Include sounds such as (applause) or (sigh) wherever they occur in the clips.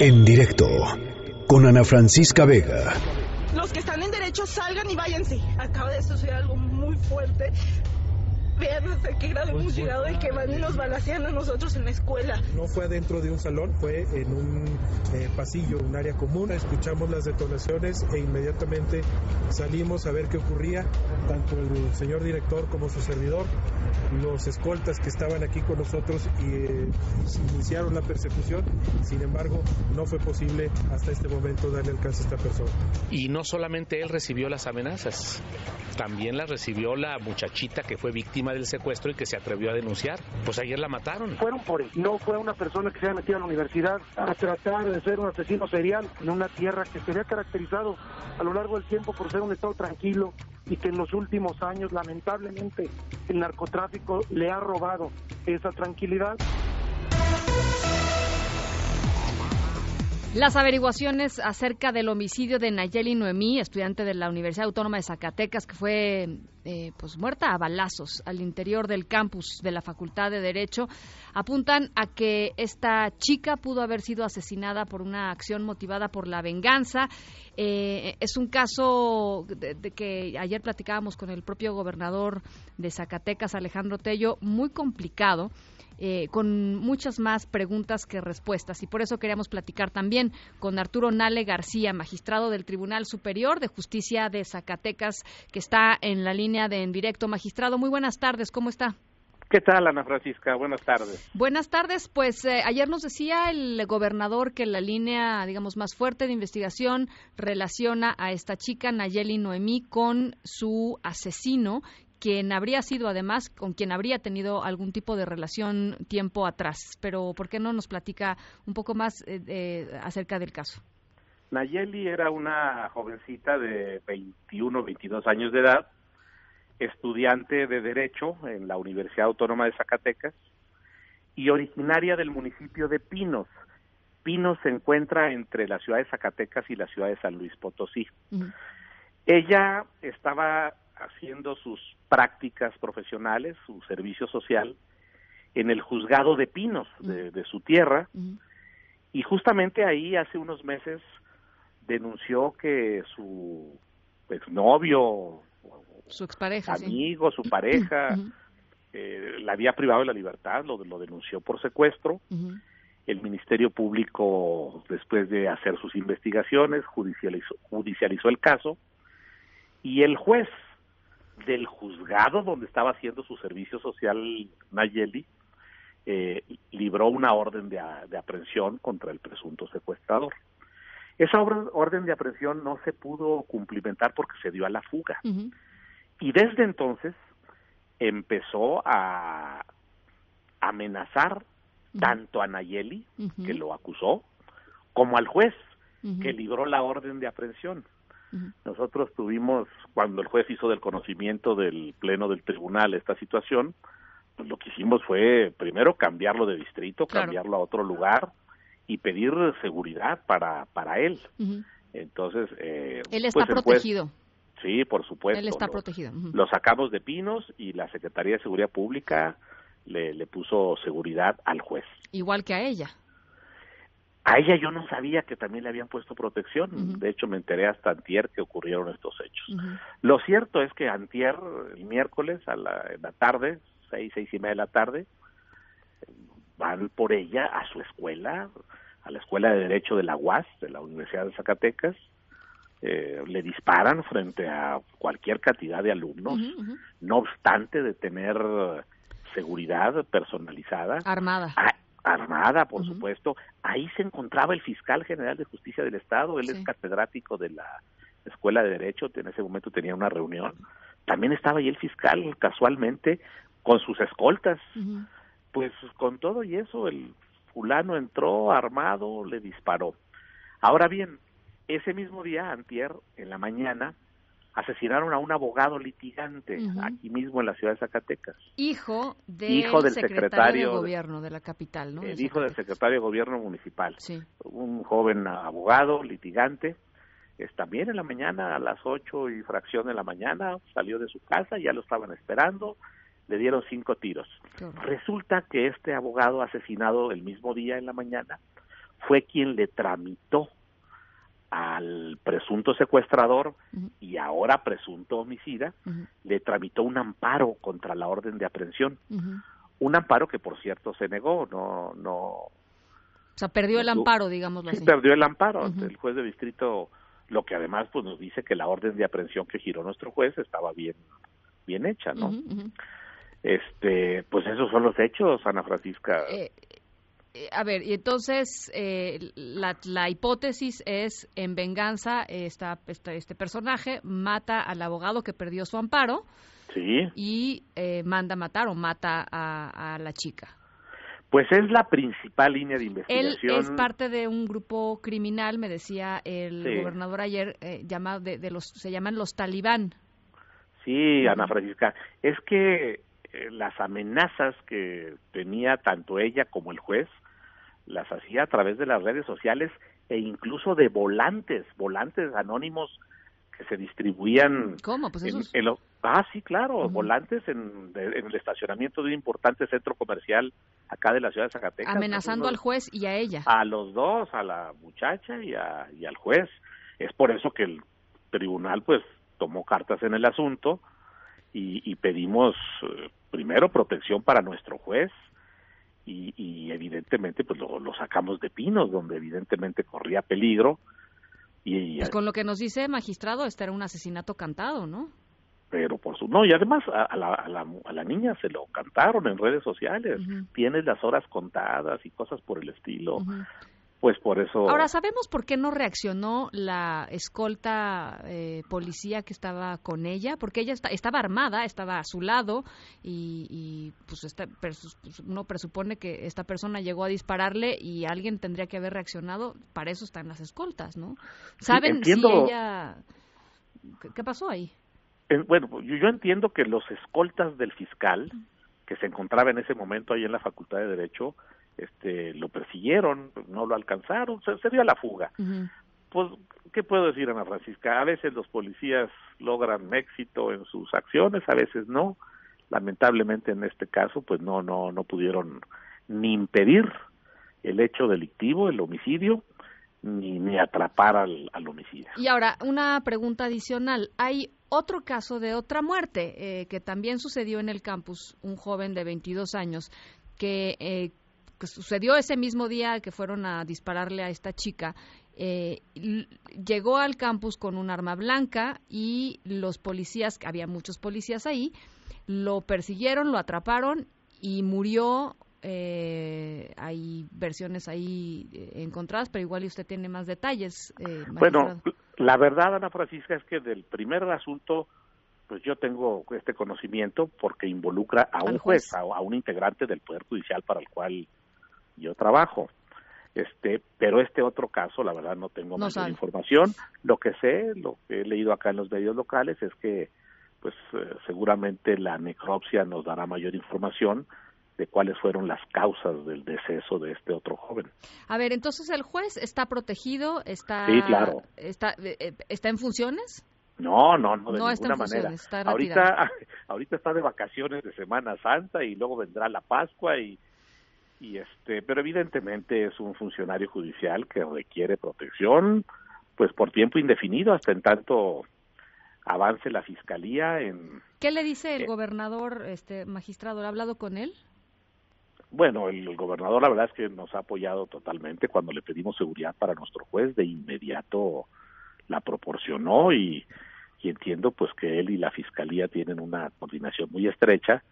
En directo con Ana Francisca Vega. Los que están en derecho salgan y váyanse. Acaba de suceder algo muy fuerte. Vean hasta qué grado hemos llegado de que van y nos balacean a nosotros en la escuela. No fue adentro de un salón, fue en un eh, pasillo, un área común. Escuchamos las detonaciones e inmediatamente salimos a ver qué ocurría. Tanto el señor director como su servidor, los escoltas que estaban aquí con nosotros y eh, iniciaron la persecución. Sin embargo, no fue posible hasta este momento darle alcance a esta persona. Y no solamente él recibió las amenazas, también las recibió la muchachita que fue víctima del secuestro y que se atrevió a denunciar. Pues ayer la mataron. Fueron por él. No fue una persona que se haya metido a la universidad a tratar de ser un asesino serial en una tierra que se había caracterizado a lo largo del tiempo por ser un estado tranquilo y que en los últimos años lamentablemente el narcotráfico le ha robado esa tranquilidad. Las averiguaciones acerca del homicidio de Nayeli Noemí, estudiante de la Universidad Autónoma de Zacatecas, que fue eh, pues muerta a balazos al interior del campus de la Facultad de Derecho, apuntan a que esta chica pudo haber sido asesinada por una acción motivada por la venganza. Eh, es un caso de, de que ayer platicábamos con el propio gobernador de Zacatecas, Alejandro Tello, muy complicado eh, con muchas más preguntas que respuestas. Y por eso queríamos platicar también con Arturo Nale García, magistrado del Tribunal Superior de Justicia de Zacatecas, que está en la línea de en directo. Magistrado, muy buenas tardes, ¿cómo está? ¿Qué tal, Ana Francisca? Buenas tardes. Buenas tardes. Pues eh, ayer nos decía el gobernador que la línea, digamos, más fuerte de investigación relaciona a esta chica, Nayeli Noemí, con su asesino quien habría sido además con quien habría tenido algún tipo de relación tiempo atrás. Pero ¿por qué no nos platica un poco más eh, acerca del caso? Nayeli era una jovencita de 21, 22 años de edad, estudiante de Derecho en la Universidad Autónoma de Zacatecas y originaria del municipio de Pinos. Pinos se encuentra entre la ciudad de Zacatecas y la ciudad de San Luis Potosí. Ella estaba haciendo sus prácticas profesionales, su servicio social, en el juzgado de Pinos, de, su tierra, y justamente ahí hace unos meses denunció que su exnovio, su expareja, amigo, su pareja, (clears throat) eh, la había privado de la libertad, lo, lo denunció por secuestro. El Ministerio Público, después de hacer sus investigaciones, judicializó, judicializó el caso. Y el juez del juzgado donde estaba haciendo su servicio social Nayeli, eh, libró una orden de, de, aprehensión contra el presunto secuestrador. Esa orden de aprehensión no se pudo cumplimentar porque se dio a la fuga. Y desde entonces empezó a amenazar tanto a Nayeli, que lo acusó, como al juez, que libró la orden de aprehensión. Nosotros tuvimos, cuando el juez hizo del conocimiento del Pleno del Tribunal esta situación, pues lo que hicimos fue primero cambiarlo de distrito, cambiarlo a otro lugar y pedir seguridad para, para él. Entonces, eh, él está pues protegido. sí, por supuesto. Él está protegido. Lo sacamos de Pinos y la Secretaría de Seguridad Pública le, le puso seguridad al juez. Igual que a ella. A ella yo no sabía que también le habían puesto protección. De hecho, me enteré hasta antier que ocurrieron estos hechos. Lo cierto es que antier, el miércoles, a la, en la tarde, seis, seis y media de la tarde, van por ella a su escuela, a la Escuela de Derecho de la UAS, de la Universidad de Zacatecas. Eh, le disparan frente a cualquier cantidad de alumnos, no obstante de tener seguridad personalizada. Armada. A, armada, por supuesto. Ahí se encontraba el fiscal general de justicia del Estado, él es catedrático de la Escuela de Derecho, en ese momento tenía una reunión. También estaba ahí el fiscal, casualmente, con sus escoltas. Pues con todo y eso, el fulano entró armado, le disparó. Ahora bien, ese mismo día, antier, en la mañana, asesinaron a un abogado litigante aquí mismo en la ciudad de Zacatecas. Hijo, del, secretario, de gobierno de la capital, ¿no? El hijo del secretario de gobierno municipal. Un joven abogado litigante. Es también en la mañana, a las ocho y fracción de la mañana, salió de su casa, ya lo estaban esperando, le dieron cinco tiros. Resulta que este abogado asesinado el mismo día en la mañana fue quien le tramitó al presunto secuestrador y ahora presunto homicida, le tramitó un amparo contra la orden de aprehensión. Un amparo que, por cierto, se negó, no... no o sea, perdió el amparo, digámoslo sí, perdió el amparo. El juez de distrito, lo que además pues nos dice que la orden de aprehensión que giró nuestro juez estaba bien, bien hecha, ¿no? Este, pues esos son los hechos, Ana Francisca. Eh, a ver, y entonces eh, la, la, hipótesis es en venganza esta, este personaje mata al abogado que perdió su amparo sí. y manda matar o mata a, la chica. Pues es la principal línea de investigación. Él es parte de un grupo criminal, me decía el gobernador ayer, llamado de, de, los se llaman los talibán. Sí, Ana Francisca, es que eh, las amenazas que tenía tanto ella como el juez las hacía a través de las redes sociales e incluso de volantes, volantes anónimos que se distribuían. ¿Cómo? Pues en, ah, sí, claro, volantes en, el estacionamiento de un importante centro comercial acá de la ciudad de Zacatecas. Amenazando al juez y a ella. A los dos, a la muchacha y, a, y al juez. Es por eso que el tribunal, pues, tomó cartas en el asunto y, pedimos eh, primero protección para nuestro juez y, evidentemente pues lo, sacamos de Pinos donde evidentemente corría peligro y pues con lo que nos dice magistrado este era un asesinato cantado no pero por su no y además a, la, a, la, niña se lo cantaron en redes sociales tienes las horas contadas y cosas por el estilo pues por eso. Ahora, ¿sabemos por qué no reaccionó la escolta eh, policía que estaba con ella? Porque ella estaba armada, estaba a su lado y, pues uno presupone que esta persona llegó a dispararle y alguien tendría que haber reaccionado. Para eso están las escoltas, ¿no? ¿Saben si ella. ¿Qué, pasó ahí? bueno, yo entiendo que los escoltas del fiscal, que se encontraba en ese momento ahí en la Facultad de Derecho, este lo persiguieron, no lo alcanzaron, se, dio a la fuga. Pues, ¿qué puedo decir, Ana Francisca? A veces los policías logran éxito en sus acciones, a veces no. Lamentablemente en este caso, pues no, no, no pudieron ni impedir el hecho delictivo, el homicidio, ni, ni atrapar al, al homicidio. Y ahora, una pregunta adicional. Hay otro caso de otra muerte eh, que también sucedió en el campus, un joven de 22 años que eh, sucedió ese mismo día que fueron a dispararle a esta chica, eh, llegó al campus con un arma blanca y los policías, había muchos policías ahí, lo persiguieron, lo atraparon y murió. Eh, hay versiones ahí eh, encontradas, pero igual usted tiene más detalles. bueno, la verdad, Ana Francisca, es que del primer asunto pues yo tengo este conocimiento porque involucra a un juez, a, un integrante del Poder Judicial para el cual yo trabajo. Este, pero este otro caso, la verdad no tengo más información. Lo que sé, lo que he leído acá en los medios locales es que pues eh, seguramente la necropsia nos dará mayor información de cuáles fueron las causas del deceso de este otro joven. A ver, entonces el juez está protegido, está sí, claro. está eh, eh, está en funciones? No, no, no de ninguna manera. ahorita (laughs) ahorita está de vacaciones de Semana Santa y luego vendrá la Pascua y y este pero evidentemente es un funcionario judicial que requiere protección pues por tiempo indefinido hasta en tanto avance la fiscalía en ¿Qué le dice el eh, gobernador este magistrado? ¿Ha hablado con él? Bueno, el, gobernador la verdad es que nos ha apoyado totalmente cuando le pedimos seguridad para nuestro juez, de inmediato la proporcionó y, y entiendo pues que él y la fiscalía tienen una coordinación muy estrecha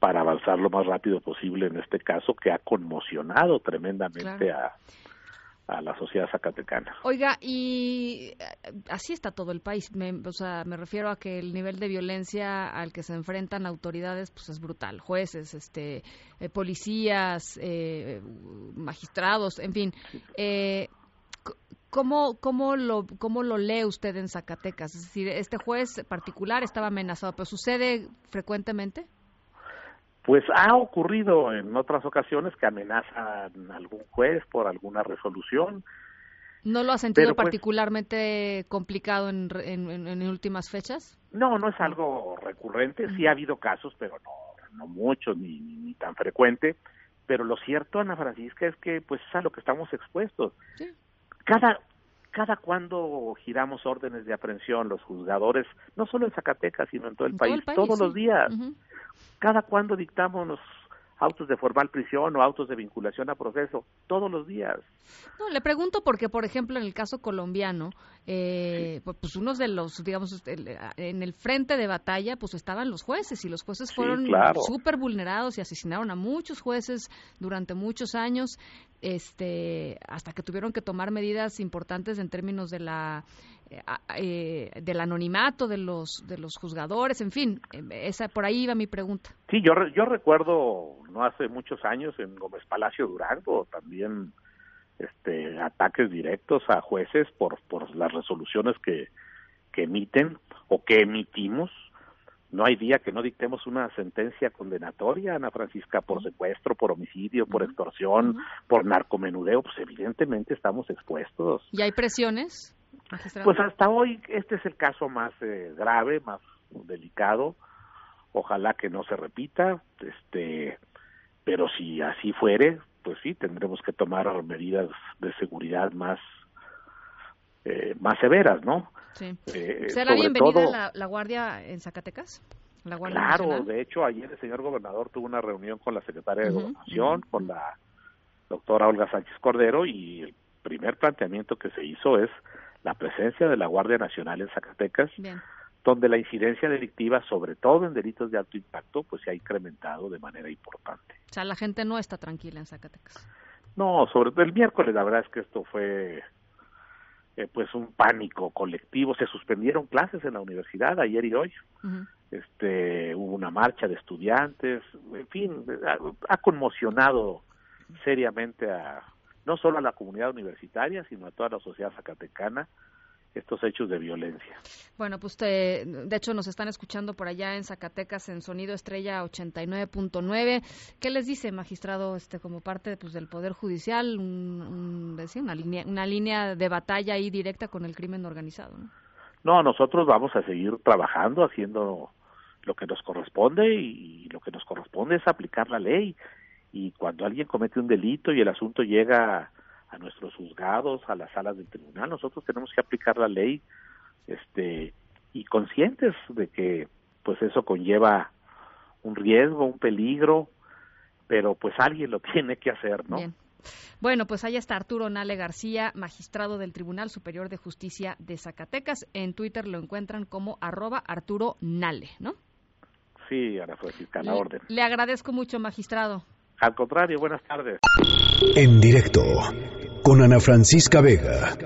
para avanzar lo más rápido posible en este caso que ha conmocionado tremendamente a, a la sociedad zacatecana. Oiga, y eh, así está todo el país. Me, o sea, me refiero a que el nivel de violencia al que se enfrentan autoridades pues es brutal. Jueces, este, eh, policías, eh, magistrados, en fin. Eh, ¿Cómo, cómo, lo, ¿Cómo lo lee usted en Zacatecas? Es decir, este juez particular estaba amenazado, pero ¿sucede frecuentemente? Pues ha ocurrido en otras ocasiones que amenazan a algún juez por alguna resolución. ¿No lo ha sentido pues, particularmente complicado en, en, últimas fechas? No, no es algo recurrente. Sí ha habido casos, pero no, no muchos ni, ni, tan frecuente. pero lo cierto, Ana Francisca, es que pues es a lo que estamos expuestos. Cada cada cuando giramos órdenes de aprehensión los juzgadores, no solo en Zacatecas, sino en todo el, país, todos los días. Cada cuando dictamos los autos de formal prisión o autos de vinculación a proceso todos los días. No, le pregunto porque, por ejemplo, en el caso colombiano, eh, pues, pues unos de los, digamos, en el frente de batalla, pues estaban los jueces y los jueces fueron súper vulnerados y asesinaron a muchos jueces durante muchos años, este, hasta que tuvieron que tomar medidas importantes en términos de la eh, del anonimato de los de los juzgadores, en fin, esa por ahí iba mi pregunta. Sí, yo yo recuerdo no hace muchos años en Gómez Palacio Durango también este ataques directos a jueces por por las resoluciones que que emiten o que emitimos no hay día que no dictemos una sentencia condenatoria, Ana Francisca, por secuestro, por homicidio, por extorsión, por narcomenudeo, pues evidentemente estamos expuestos. ¿Y hay presiones? Pues hasta hoy este es el caso más eh, grave, más delicado. Ojalá que no se repita, este, pero si así fuere, pues sí tendremos que tomar medidas de seguridad más eh, más severas, ¿no? Sí. Eh, ¿Será bienvenida la, Guardia en Zacatecas? La claro, de hecho ayer el señor gobernador tuvo una reunión con la secretaria de Gobernación, con la doctora Olga Sánchez Cordero y el primer planteamiento que se hizo es la presencia de la Guardia Nacional en Zacatecas, donde la incidencia delictiva, sobre todo en delitos de alto impacto, pues se ha incrementado de manera importante. O sea, la gente no está tranquila en Zacatecas. No, sobre todo el miércoles, la verdad es que esto fue eh, pues un pánico colectivo. Se suspendieron clases en la universidad ayer y hoy. Este, hubo una marcha de estudiantes, en fin, ha conmocionado seriamente a, no solo a la comunidad universitaria, sino a toda la sociedad zacatecana estos hechos de violencia. Bueno, pues de hecho nos están escuchando por allá en Zacatecas en Sonido Estrella 89.9. ¿Qué les dice, magistrado, este como parte pues, del Poder Judicial, un, una, línea, una línea de batalla ahí directa con el crimen organizado? ¿no? no, nosotros vamos a seguir trabajando, haciendo lo que nos corresponde y lo que nos corresponde es aplicar la ley y cuando alguien comete un delito y el asunto llega a nuestros juzgados, a las salas del tribunal, nosotros tenemos que aplicar la ley este y conscientes de que pues eso conlleva un riesgo, un peligro, pero pues alguien lo (laughs) tiene que hacer, ¿no? Bien. Bueno, pues ahí está Arturo Nale García, magistrado del Tribunal Superior de Justicia de Zacatecas. En Twitter lo encuentran como arroba Arturo Nale, ¿no? Sí, Ana Francisca, la orden. Le agradezco mucho, magistrado. Al contrario, buenas tardes. En directo con Ana Francisca Vega.